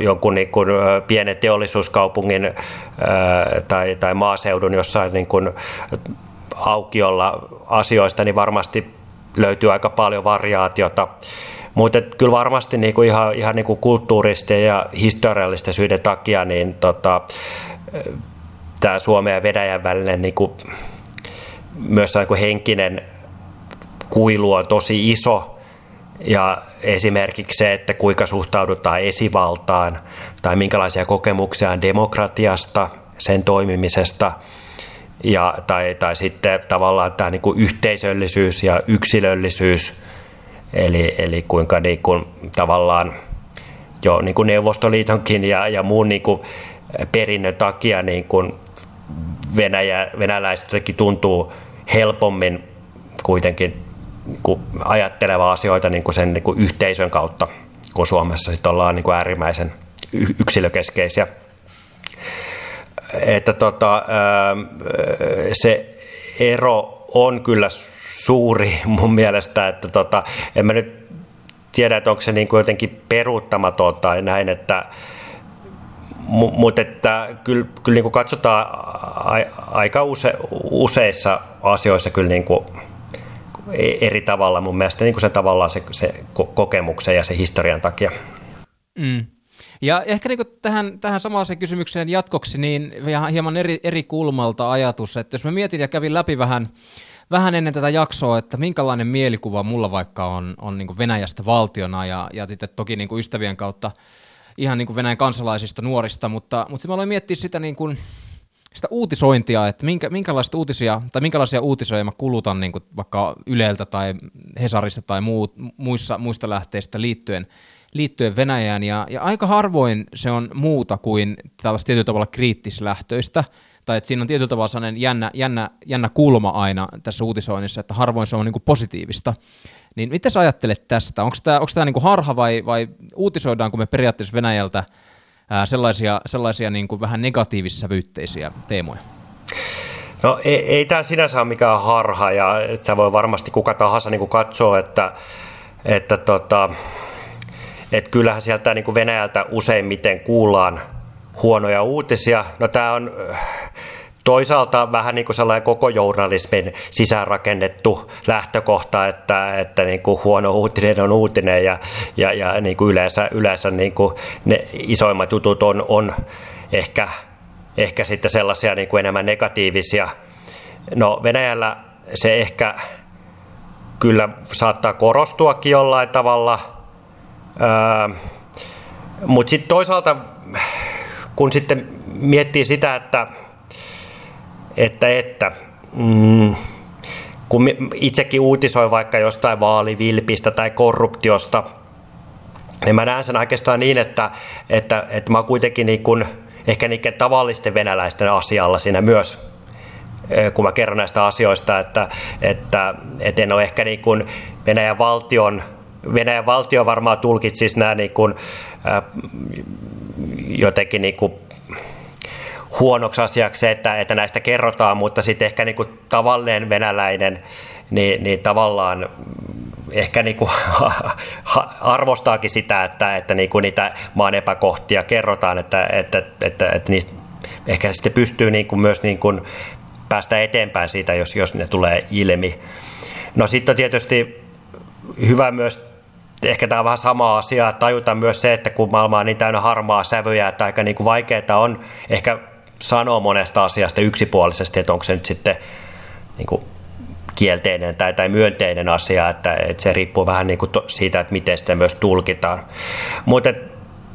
jonkun niin kuin, pienen teollisuuskaupungin äh, tai, tai maaseudun jossain niin kuin, aukiolla asioista, niin varmasti löytyy aika paljon variaatiota. Mutta kyllä varmasti niin kuin ihan, ihan niin kuin kulttuuristen ja historiallisten syiden takia niin tota, tämä Suomen ja Venäjän välinen niin kuin, myös niin kuin henkinen kuilu on tosi iso. Ja esimerkiksi se, että kuinka suhtaudutaan esivaltaan tai minkälaisia kokemuksia on demokratiasta, sen toimimisesta – ja, tai, tai sitten tavallaan tämä niin kuin yhteisöllisyys ja yksilöllisyys, eli, eli kuinka niin kuin, tavallaan jo niin kuin Neuvostoliitonkin ja, ja muun niin kuin perinnön takia niin kuin Venäjä, venäläiset tuntuu helpommin kuitenkin niin ajatteleva asioita niin kuin sen niin kuin yhteisön kautta, kun Suomessa sitten ollaan niin kuin äärimmäisen yksilökeskeisiä. Että tota, se ero on kyllä suuri mun mielestä, että tota, en mä nyt tiedä, että onko se niin kuin jotenkin peruuttamaton tai näin, että mutta että kyllä, kyllä niin kuin katsotaan aika use, useissa asioissa kyllä niin kuin eri tavalla mun mielestä niin kuin se tavallaan se, se kokemuksen ja se historian takia. Mm. Ja ehkä niin tähän, tähän samaan kysymykseen jatkoksi, niin hieman eri, eri kulmalta ajatus, että jos mä mietin ja kävin läpi vähän, vähän ennen tätä jaksoa, että minkälainen mielikuva mulla vaikka on, on niin Venäjästä valtiona ja, ja toki niin ystävien kautta ihan niin Venäjän kansalaisista, nuorista, mutta, mutta mä aloin miettiä sitä, niin kuin, sitä uutisointia, että minkä, minkälaista uutisia, tai minkälaisia uutisoja mä kulutan niin kuin vaikka Yleltä tai Hesarista tai muut, muissa, muista lähteistä liittyen – liittyen Venäjään, ja, ja aika harvoin se on muuta kuin tällaista tietyllä tavalla kriittislähtöistä, tai että siinä on tietyllä tavalla sellainen jännä, jännä, jännä kulma aina tässä uutisoinnissa, että harvoin se on niin kuin positiivista. Niin mitä sä ajattelet tästä? Onko tämä, onko tämä niin kuin harha vai, vai uutisoidaanko me periaatteessa Venäjältä ää, sellaisia, sellaisia niin kuin vähän negatiivissävytteisiä teemoja? No ei, ei tämä sinänsä ole mikään harha ja sä voi varmasti kuka tahansa niin kuin katsoa, että, että tota, että kyllähän sieltä niin kuin Venäjältä useimmiten kuullaan huonoja uutisia. No tämä on toisaalta vähän niin kuin sellainen koko journalismin sisäänrakennettu lähtökohta, että, että niin kuin huono uutinen on uutinen ja, ja, ja niin kuin yleensä, yleensä niin kuin ne isoimmat jutut on, on ehkä, ehkä sitten sellaisia niin kuin enemmän negatiivisia. No Venäjällä se ehkä kyllä saattaa korostuakin jollain tavalla – Öö, Mutta sitten toisaalta, kun sitten miettii sitä, että, että, että mm, kun itsekin uutisoi vaikka jostain vaalivilpistä tai korruptiosta, niin mä näen sen oikeastaan niin, että, että, että mä oon kuitenkin niin kun, ehkä niiden tavallisten venäläisten asialla siinä myös, kun mä kerron näistä asioista, että, että, että en ole ehkä niin kuin Venäjän valtion Venäjän valtio varmaan tulkitsisi nämä niin kuin, äh, jotenkin niin kuin huonoksi asiaksi, että, että näistä kerrotaan, mutta sitten ehkä niin kuin tavallinen venäläinen niin, niin tavallaan ehkä niin kuin arvostaakin sitä, että, että niin kuin niitä maan epäkohtia kerrotaan, että, että, että, että, niistä ehkä sitten pystyy niin kuin myös niin kuin päästä eteenpäin siitä, jos, jos ne tulee ilmi. No sitten on tietysti hyvä myös ehkä tämä on vähän sama asia, tajuta myös se, että kun maailma on niin täynnä harmaa sävyjä, että aika niin kuin vaikeaa on ehkä sanoa monesta asiasta yksipuolisesti, että onko se nyt sitten niin kuin kielteinen tai, tai myönteinen asia, että, että se riippuu vähän niin kuin siitä, että miten sitä myös tulkitaan. Mutta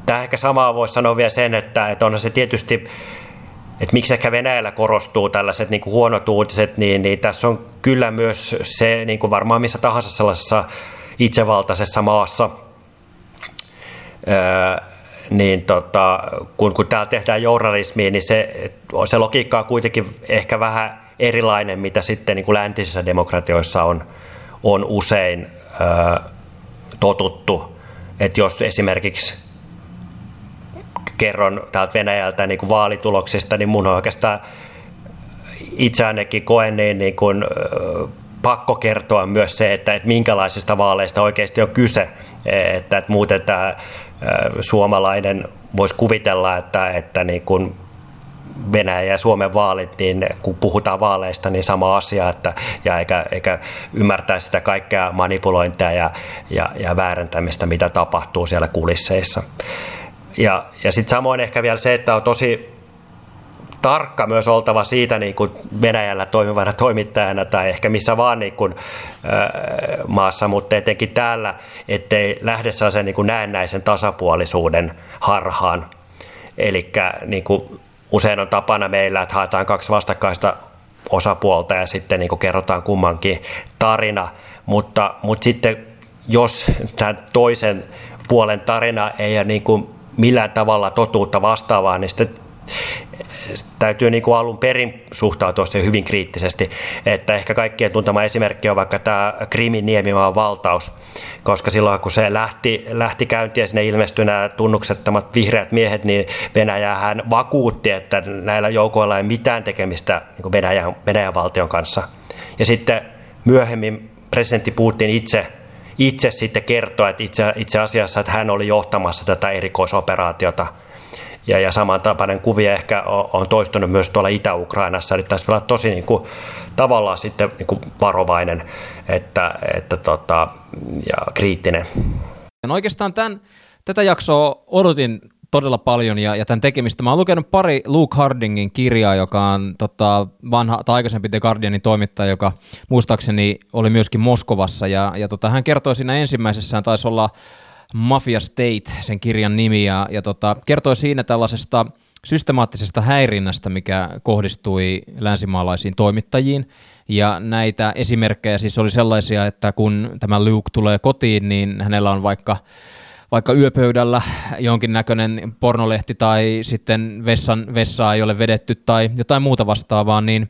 tämä ehkä samaa voisi sanoa vielä sen, että, että onhan se tietysti että miksi ehkä Venäjällä korostuu tällaiset niin kuin huonot uutiset, niin, niin tässä on kyllä myös se niin kuin varmaan missä tahansa sellaisessa itsevaltaisessa maassa, niin tota, kun, kun täällä tehdään journalismia, niin se, se logiikka on kuitenkin ehkä vähän erilainen, mitä sitten niin kuin läntisissä demokratioissa on, on usein ää, totuttu. Että jos esimerkiksi kerron täältä Venäjältä niin kuin vaalituloksista, niin mun on oikeastaan itse ainakin koen niin, niin kuin, pakko kertoa myös se, että, että minkälaisista vaaleista oikeasti on kyse. Että, että muuten tämä suomalainen voisi kuvitella, että, että niin kuin Venäjä ja Suomen vaalit, niin kun puhutaan vaaleista, niin sama asia, että, ja eikä, eikä ymmärtää sitä kaikkea manipulointia ja, ja, ja väärentämistä, mitä tapahtuu siellä kulisseissa. Ja, ja sitten samoin ehkä vielä se, että on tosi tarkka myös oltava siitä niin kuin Venäjällä toimivana toimittajana tai ehkä missä vaan niin kuin, äh, maassa, mutta etenkin täällä, ettei lähde sellaisen niin kuin näennäisen tasapuolisuuden harhaan. Eli niin kuin usein on tapana meillä, että haetaan kaksi vastakkaista osapuolta ja sitten niin kuin kerrotaan kummankin tarina, mutta, mutta sitten jos tämän toisen puolen tarina ei ole niin kuin millään tavalla totuutta vastaavaa, niin sitten täytyy niin kuin alun perin suhtautua se hyvin kriittisesti. Että ehkä kaikkien tuntema esimerkki on vaikka tämä Krimin niemimaan valtaus, koska silloin kun se lähti, lähti käyntiin ja sinne ilmestyi nämä tunnuksettomat vihreät miehet, niin Venäjähän vakuutti, että näillä joukoilla ei mitään tekemistä niin Venäjän, Venäjän valtion kanssa. Ja sitten myöhemmin presidentti Putin itse itse sitten kertoi, että itse, itse asiassa että hän oli johtamassa tätä erikoisoperaatiota – ja, ja samantapainen kuvia ehkä on, on toistunut myös tuolla Itä-Ukrainassa, eli tässä olla tosi niin kuin, tavallaan sitten niin kuin varovainen että, että tota, ja kriittinen. No oikeastaan tämän, tätä jaksoa odotin todella paljon ja, ja tämän tekemistä. Mä oon lukenut pari Luke Hardingin kirjaa, joka on tota, vanha tai aikaisempi The Guardianin toimittaja, joka muistaakseni oli myöskin Moskovassa ja, ja tota, hän kertoi siinä ensimmäisessään, taisi olla Mafia State, sen kirjan nimi, ja, ja tota, kertoi siinä tällaisesta systemaattisesta häirinnästä, mikä kohdistui länsimaalaisiin toimittajiin. Ja näitä esimerkkejä siis oli sellaisia, että kun tämä Luke tulee kotiin, niin hänellä on vaikka vaikka yöpöydällä jonkinnäköinen pornolehti tai sitten vessan, vessaa ei ole vedetty tai jotain muuta vastaavaa, niin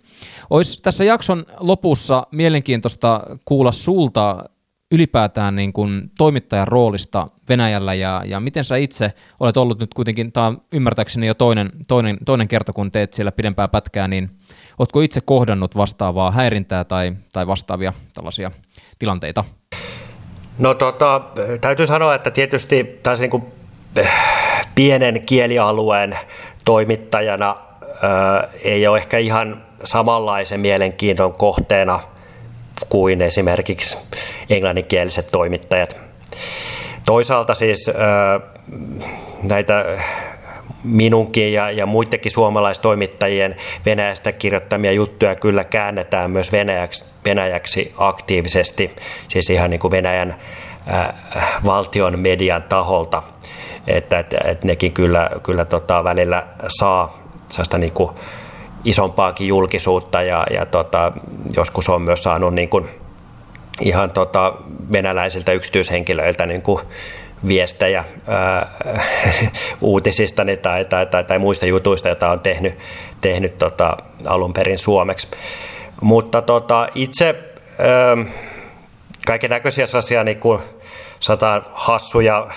olisi tässä jakson lopussa mielenkiintoista kuulla sulta ylipäätään niin kuin toimittajan roolista Venäjällä ja, ja miten sä itse olet ollut nyt kuitenkin, tämä ymmärtääkseni jo toinen, toinen, toinen kerta, kun teet siellä pidempää pätkää, niin oletko itse kohdannut vastaavaa häirintää tai, tai vastaavia tällaisia tilanteita? No tota, täytyy sanoa, että tietysti taas niin kuin eh, pienen kielialueen toimittajana ää, ei ole ehkä ihan samanlaisen mielenkiinnon kohteena – kuin esimerkiksi englanninkieliset toimittajat. Toisaalta siis näitä minunkin ja, ja muidenkin suomalaistoimittajien Venäjästä kirjoittamia juttuja kyllä käännetään myös venäjäksi, venäjäksi aktiivisesti, siis ihan niin kuin Venäjän äh, valtion median taholta, että et, et nekin kyllä, kyllä tota, välillä saa sellaista niin kuin, isompaakin julkisuutta ja, ja tota, joskus on myös saanut niin kuin ihan tota venäläisiltä yksityishenkilöiltä niin kuin viestejä ää, uutisistani tai, tai, tai, tai muista jutuista, joita on tehnyt, tehnyt tota, alun perin suomeksi. Mutta tota, itse kaiken näköisiä asioita, niin kuin sataan hassuja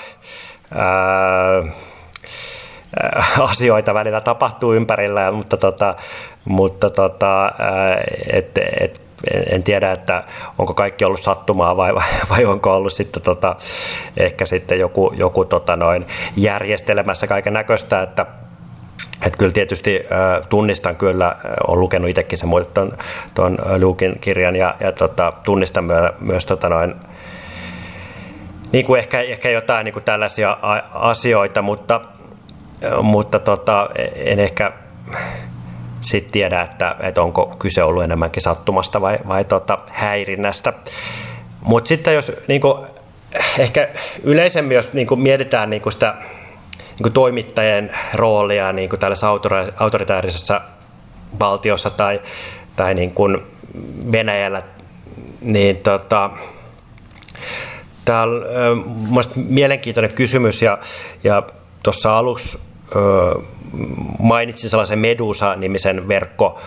ää, asioita välillä tapahtuu ympärillä, mutta, tota, mutta tota, et, et, en tiedä, että onko kaikki ollut sattumaa vai, vai, onko ollut sitten tota, ehkä sitten joku, joku tota noin järjestelmässä kaiken näköistä, että että kyllä tietysti äh, tunnistan kyllä, olen lukenut itsekin sen tuon, tuon Luukin kirjan ja, ja tota, tunnistan myös, myös tota noin, niin kuin ehkä, ehkä jotain niin kuin tällaisia asioita, mutta mutta tota, en ehkä sitten tiedä, että, että onko kyse ollut enemmänkin sattumasta vai, vai tota, häirinnästä. Mutta sitten jos niin kuin, ehkä yleisemmin, jos niin kuin mietitään niin sitä niin kuin toimittajien roolia niin kuin tällaisessa autoritaarisessa valtiossa tai, tai niin kuin Venäjällä, niin tota, tämä on mielenkiintoinen kysymys ja, ja tuossa mainitsin sellaisen Medusa-nimisen verkko,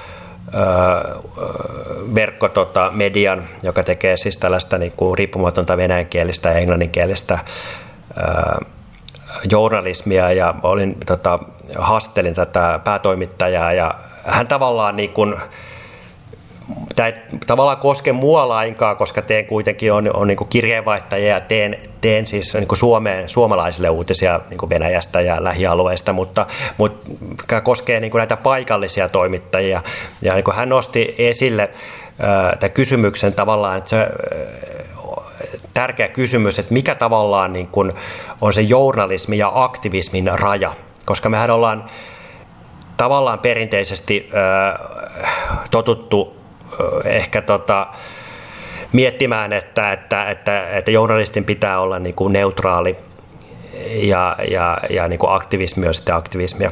verkkomedian, tota, joka tekee siis tällaista niin kuin riippumatonta venäjänkielistä ja englanninkielistä journalismia. Ja olin, tota, haastattelin tätä päätoimittajaa ja hän tavallaan niin kuin, tämä ei tavallaan koske mua lainkaan, koska teen kuitenkin on, on niin kirjeenvaihtaja ja teen, teen siis niin Suomeen, suomalaisille uutisia niin Venäjästä ja lähialueista, mutta, mutta koskee niin näitä paikallisia toimittajia. Ja niin hän nosti esille tämän kysymyksen tavallaan, että se tärkeä kysymys, että mikä tavallaan niin kuin on se journalismi ja aktivismin raja, koska mehän ollaan tavallaan perinteisesti totuttu ehkä tota, miettimään, että, että, että, että journalistin pitää olla niin kuin neutraali ja, ja, ja niin kuin aktivismi on sitten aktivismia.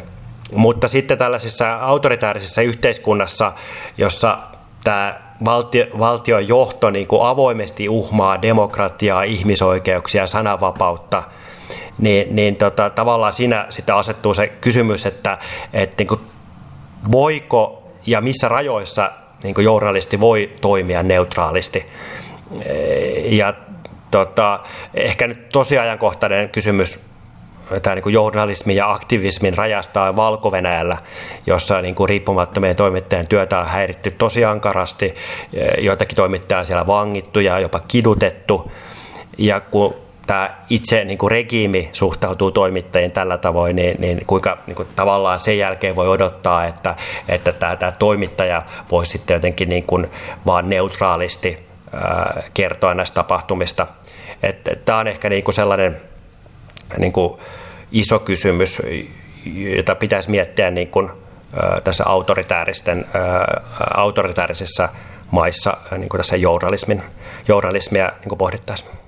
Mutta sitten tällaisessa autoritaarisessa yhteiskunnassa, jossa tämä valtio, valtion johto niin kuin avoimesti uhmaa demokratiaa, ihmisoikeuksia, sananvapautta, niin, niin tota, tavallaan siinä sitä asettuu se kysymys, että, että niin kuin, voiko ja missä rajoissa niin kuin journalisti voi toimia neutraalisti. Ja tota, ehkä nyt tosi ajankohtainen kysymys tämä niin kuin journalismin ja aktivismin rajasta on valko jossa niin kuin riippumattomien toimittajien työtä on häiritty tosi ankarasti. Joitakin toimittajia siellä vangittu ja jopa kidutettu. Ja kun tämä itse niin kuin regiimi suhtautuu toimittajien tällä tavoin, niin, niin kuinka niin kuin tavallaan sen jälkeen voi odottaa, että, että tämä, tämä toimittaja voi sitten jotenkin niin kuin vaan neutraalisti ää, kertoa näistä tapahtumista. Että, tämä on ehkä niin kuin sellainen niin kuin iso kysymys, jota pitäisi miettiä niin kuin, ää, tässä autoritääristen, ää, autoritäärisissa maissa niin kuin tässä journalismin, journalismia niin kuin pohdittaisiin.